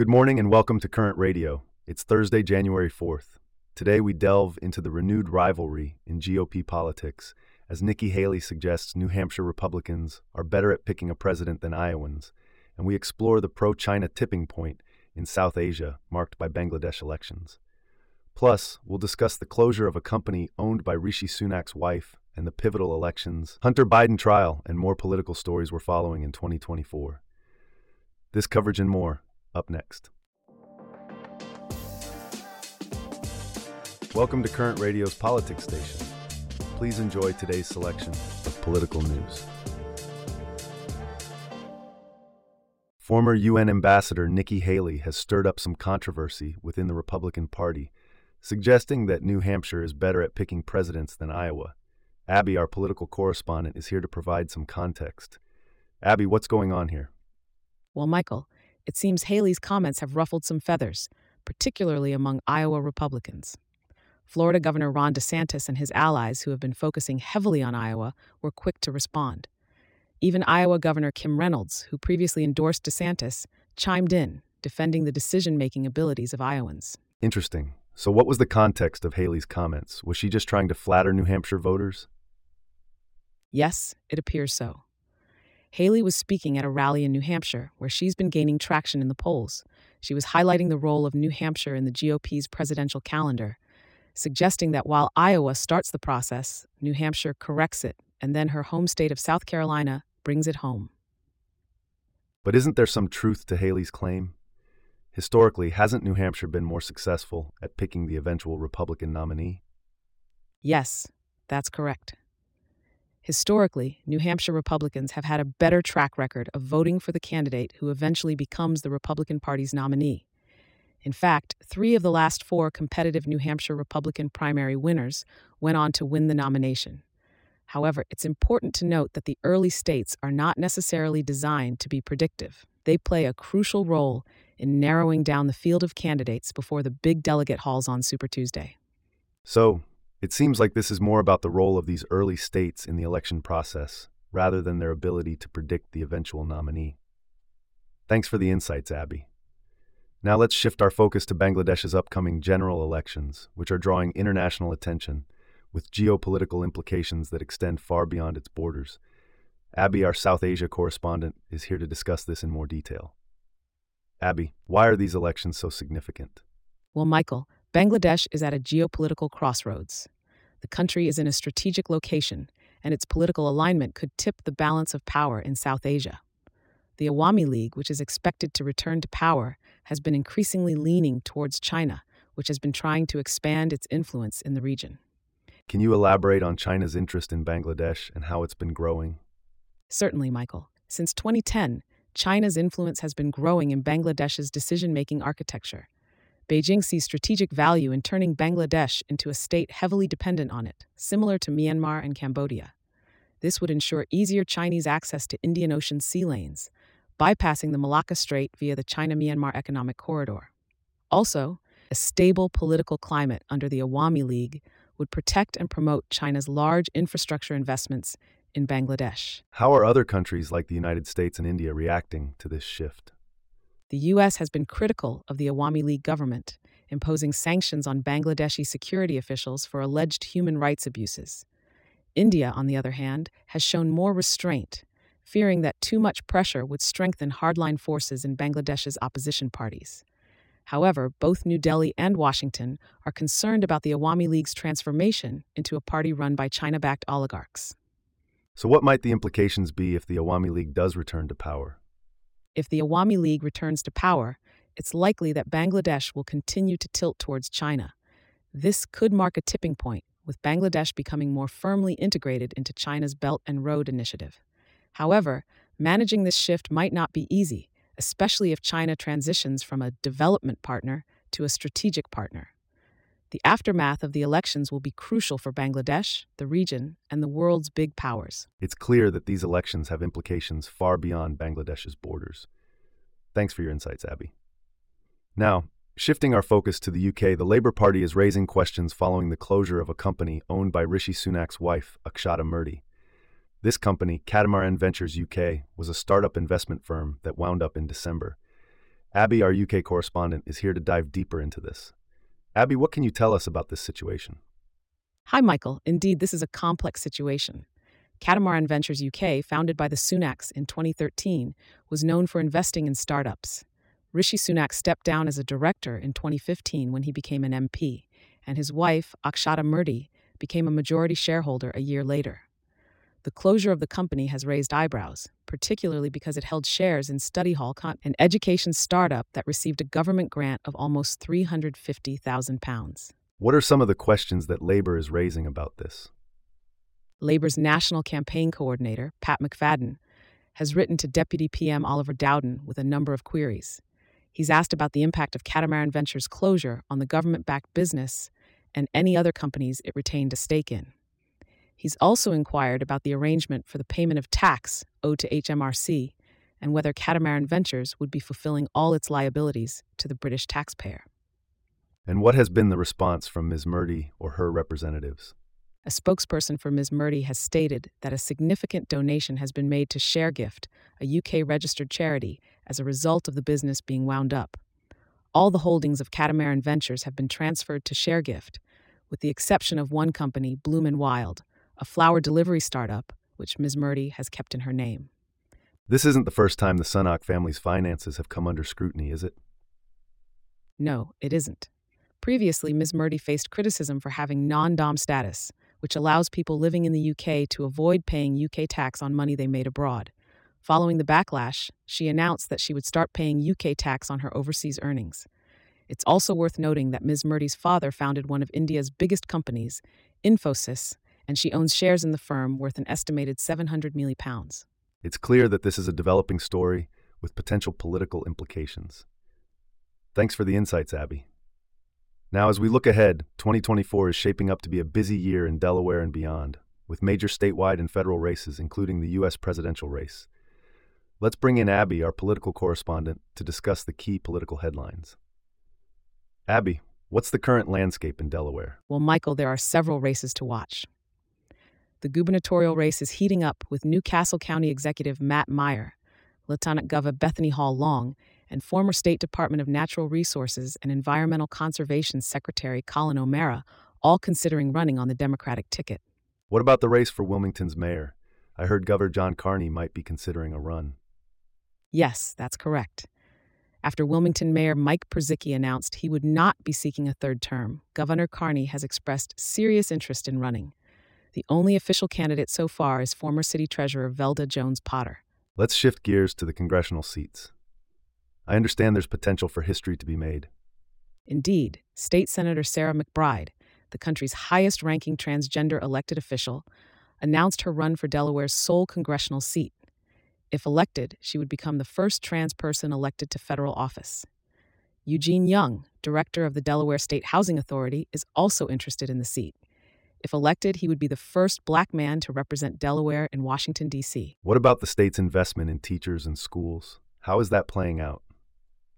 Good morning and welcome to Current Radio. It's Thursday, January 4th. Today we delve into the renewed rivalry in GOP politics as Nikki Haley suggests New Hampshire Republicans are better at picking a president than Iowans, and we explore the pro China tipping point in South Asia marked by Bangladesh elections. Plus, we'll discuss the closure of a company owned by Rishi Sunak's wife and the pivotal elections, Hunter Biden trial, and more political stories we're following in 2024. This coverage and more up next. Welcome to Current Radio's Politics Station. Please enjoy today's selection of political news. Former UN Ambassador Nikki Haley has stirred up some controversy within the Republican Party, suggesting that New Hampshire is better at picking presidents than Iowa. Abby, our political correspondent, is here to provide some context. Abby, what's going on here? Well, Michael, it seems Haley's comments have ruffled some feathers, particularly among Iowa Republicans. Florida Governor Ron DeSantis and his allies, who have been focusing heavily on Iowa, were quick to respond. Even Iowa Governor Kim Reynolds, who previously endorsed DeSantis, chimed in, defending the decision making abilities of Iowans. Interesting. So, what was the context of Haley's comments? Was she just trying to flatter New Hampshire voters? Yes, it appears so. Haley was speaking at a rally in New Hampshire, where she's been gaining traction in the polls. She was highlighting the role of New Hampshire in the GOP's presidential calendar, suggesting that while Iowa starts the process, New Hampshire corrects it, and then her home state of South Carolina brings it home. But isn't there some truth to Haley's claim? Historically, hasn't New Hampshire been more successful at picking the eventual Republican nominee? Yes, that's correct. Historically, New Hampshire Republicans have had a better track record of voting for the candidate who eventually becomes the Republican Party's nominee. In fact, three of the last four competitive New Hampshire Republican primary winners went on to win the nomination. However, it's important to note that the early states are not necessarily designed to be predictive. They play a crucial role in narrowing down the field of candidates before the big delegate hauls on Super Tuesday. So, it seems like this is more about the role of these early states in the election process rather than their ability to predict the eventual nominee. Thanks for the insights, Abby. Now let's shift our focus to Bangladesh's upcoming general elections, which are drawing international attention with geopolitical implications that extend far beyond its borders. Abby, our South Asia correspondent, is here to discuss this in more detail. Abby, why are these elections so significant? Well, Michael, Bangladesh is at a geopolitical crossroads. The country is in a strategic location, and its political alignment could tip the balance of power in South Asia. The Awami League, which is expected to return to power, has been increasingly leaning towards China, which has been trying to expand its influence in the region. Can you elaborate on China's interest in Bangladesh and how it's been growing? Certainly, Michael. Since 2010, China's influence has been growing in Bangladesh's decision making architecture. Beijing sees strategic value in turning Bangladesh into a state heavily dependent on it, similar to Myanmar and Cambodia. This would ensure easier Chinese access to Indian Ocean sea lanes, bypassing the Malacca Strait via the China Myanmar Economic Corridor. Also, a stable political climate under the Awami League would protect and promote China's large infrastructure investments in Bangladesh. How are other countries like the United States and India reacting to this shift? The U.S. has been critical of the Awami League government, imposing sanctions on Bangladeshi security officials for alleged human rights abuses. India, on the other hand, has shown more restraint, fearing that too much pressure would strengthen hardline forces in Bangladesh's opposition parties. However, both New Delhi and Washington are concerned about the Awami League's transformation into a party run by China backed oligarchs. So, what might the implications be if the Awami League does return to power? If the Awami League returns to power, it's likely that Bangladesh will continue to tilt towards China. This could mark a tipping point, with Bangladesh becoming more firmly integrated into China's Belt and Road Initiative. However, managing this shift might not be easy, especially if China transitions from a development partner to a strategic partner. The aftermath of the elections will be crucial for Bangladesh, the region, and the world's big powers. It's clear that these elections have implications far beyond Bangladesh's borders. Thanks for your insights, Abby. Now, shifting our focus to the UK, the Labour Party is raising questions following the closure of a company owned by Rishi Sunak's wife, Akshata Murty. This company, Catamaran Ventures UK, was a startup investment firm that wound up in December. Abby, our UK correspondent, is here to dive deeper into this. Abby, what can you tell us about this situation? Hi, Michael. Indeed, this is a complex situation. Catamaran Ventures UK, founded by the Sunaks in 2013, was known for investing in startups. Rishi Sunak stepped down as a director in 2015 when he became an MP, and his wife, Akshata Murty, became a majority shareholder a year later. The closure of the company has raised eyebrows, particularly because it held shares in Study Hall, an education startup that received a government grant of almost £350,000. What are some of the questions that Labour is raising about this? Labour's national campaign coordinator, Pat McFadden, has written to Deputy PM Oliver Dowden with a number of queries. He's asked about the impact of Catamaran Ventures' closure on the government backed business and any other companies it retained a stake in. He's also inquired about the arrangement for the payment of tax owed to HMRC and whether Catamaran Ventures would be fulfilling all its liabilities to the British taxpayer. And what has been the response from Ms. Murty or her representatives? A spokesperson for Ms. Murty has stated that a significant donation has been made to ShareGift, a UK registered charity, as a result of the business being wound up. All the holdings of Catamaran Ventures have been transferred to ShareGift, with the exception of one company, Bloom and Wild, a flower delivery startup, which Ms. Murty has kept in her name. This isn't the first time the Sunak family's finances have come under scrutiny, is it? No, it isn't. Previously, Ms. Murty faced criticism for having non dom status, which allows people living in the UK to avoid paying UK tax on money they made abroad. Following the backlash, she announced that she would start paying UK tax on her overseas earnings. It's also worth noting that Ms. Murty's father founded one of India's biggest companies, Infosys, and she owns shares in the firm worth an estimated 700 million pounds. It's clear that this is a developing story with potential political implications. Thanks for the insights, Abby. Now, as we look ahead, 2024 is shaping up to be a busy year in Delaware and beyond, with major statewide and federal races, including the U.S. presidential race. Let's bring in Abby, our political correspondent, to discuss the key political headlines. Abby, what's the current landscape in Delaware? Well, Michael, there are several races to watch. The gubernatorial race is heating up with New Castle County Executive Matt Meyer, Lieutenant Governor Bethany Hall Long, and former State Department of Natural Resources and Environmental Conservation Secretary Collin O'Mara, all considering running on the Democratic ticket. What about the race for Wilmington's mayor? I heard Governor John Carney might be considering a run. Yes, that's correct. After Wilmington Mayor Mike Purzycki announced he would not be seeking a third term, Governor Carney has expressed serious interest in running. The only official candidate so far is former City Treasurer Velda Jones Potter. Let's shift gears to the congressional seats. I understand there's potential for history to be made. Indeed, State Senator Sarah McBride, the country's highest ranking transgender elected official, announced her run for Delaware's sole congressional seat. If elected, she would become the first trans person elected to federal office. Eugene Young, director of the Delaware State Housing Authority, is also interested in the seat. If elected, he would be the first black man to represent mm-hmm. Delaware in Washington, D.C. What about the state's investment in teachers and schools? How is that playing out?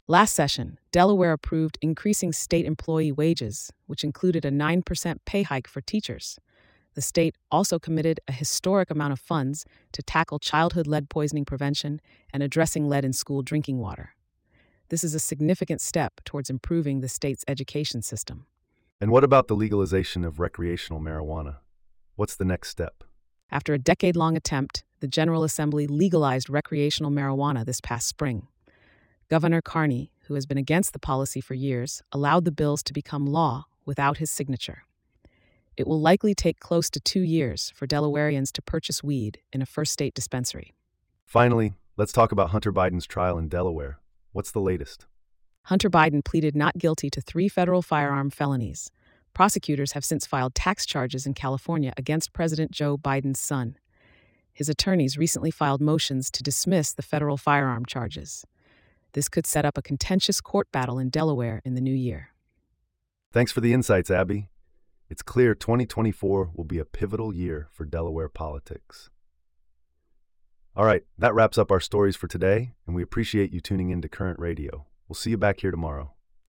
Last session, Delaware approved increasing state employee wages, which included a 9% pay hike for teachers. The state also committed a historic amount of funds to tackle childhood lead poisoning prevention and addressing lead in school drinking water. This is a significant step towards improving the state's education system. And what about the legalization of recreational marijuana? What's the next step? After a decade long attempt, the General Assembly legalized recreational marijuana this past spring. Governor Carney, who has been against the policy for years, allowed the bills to become law without his signature. It will likely take close to two years for Delawareans to purchase weed in a first state dispensary. Finally, let's talk about Hunter Biden's trial in Delaware. What's the latest? Hunter Biden pleaded not guilty to three federal firearm felonies. Prosecutors have since filed tax charges in California against President Joe Biden's son. His attorneys recently filed motions to dismiss the federal firearm charges. This could set up a contentious court battle in Delaware in the new year. Thanks for the insights, Abby. It's clear 2024 will be a pivotal year for Delaware politics. All right, that wraps up our stories for today, and we appreciate you tuning in to Current Radio. We'll see you back here tomorrow.